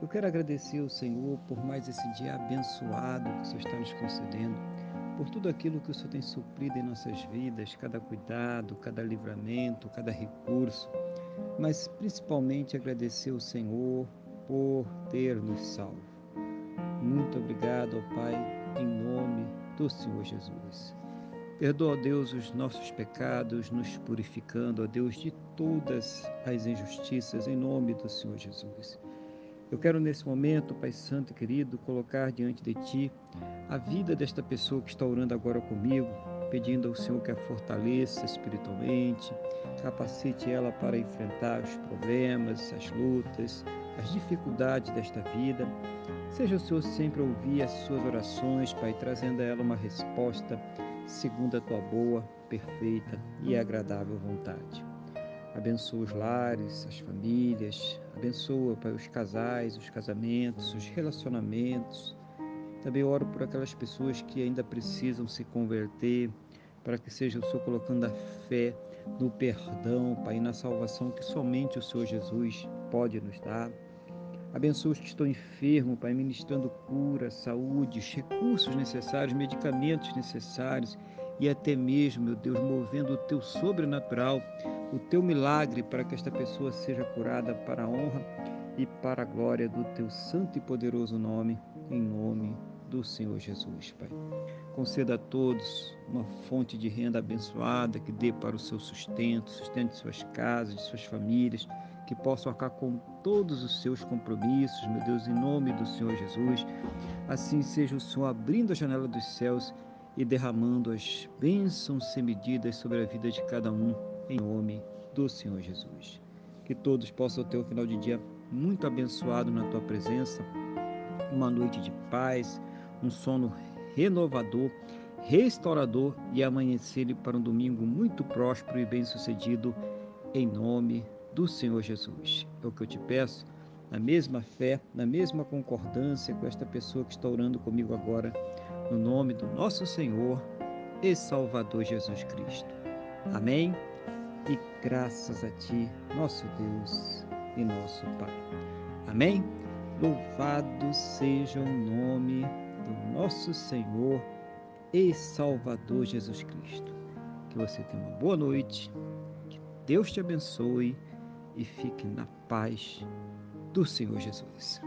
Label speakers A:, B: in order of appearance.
A: eu quero agradecer ao Senhor por mais esse dia abençoado que o Senhor está nos concedendo, por tudo aquilo que o Senhor tem suprido em nossas vidas, cada cuidado, cada livramento, cada recurso, mas principalmente agradecer ao Senhor por ter nos salvo. Muito obrigado, ó Pai, em nome do Senhor Jesus. Perdoa, ó Deus, os nossos pecados, nos purificando, ó Deus, de todas as injustiças, em nome do Senhor Jesus. Eu quero nesse momento, Pai Santo e querido, colocar diante de Ti a vida desta pessoa que está orando agora comigo, pedindo ao Senhor que a fortaleça espiritualmente, capacite ela para enfrentar os problemas, as lutas, as dificuldades desta vida. Seja o Senhor sempre ouvir as suas orações, Pai, trazendo a ela uma resposta segundo a tua boa, perfeita e agradável vontade. Abençoa os lares, as famílias, abençoa Pai, os casais, os casamentos, os relacionamentos. Também oro por aquelas pessoas que ainda precisam se converter, para que seja o Senhor colocando a fé no perdão, Pai, na salvação que somente o Senhor Jesus pode nos dar. Abençoa os que estão enfermos, Pai, ministrando cura, saúde, os recursos necessários, medicamentos necessários e até mesmo, meu Deus, movendo o teu sobrenatural, o teu milagre para que esta pessoa seja curada para a honra e para a glória do teu santo e poderoso nome, em nome do Senhor Jesus, Pai. Conceda a todos uma fonte de renda abençoada que dê para o seu sustento, sustente suas casas, suas famílias, que possam arcar com todos os seus compromissos, meu Deus, em nome do Senhor Jesus. Assim seja o Senhor abrindo a janela dos céus e derramando as bênçãos sem medidas sobre a vida de cada um, em nome do Senhor Jesus. Que todos possam ter um final de dia muito abençoado na tua presença, uma noite de paz, um sono renovador, restaurador e amanhecer para um domingo muito próspero e bem-sucedido, em nome do Senhor Jesus. É o que eu te peço, na mesma fé, na mesma concordância com esta pessoa que está orando comigo agora no nome do nosso Senhor e Salvador Jesus Cristo. Amém? E graças a Ti, nosso Deus e nosso Pai. Amém? Louvado seja o nome do nosso Senhor e Salvador Jesus Cristo. Que você tenha uma boa noite, que Deus te abençoe e fique na paz do Senhor Jesus.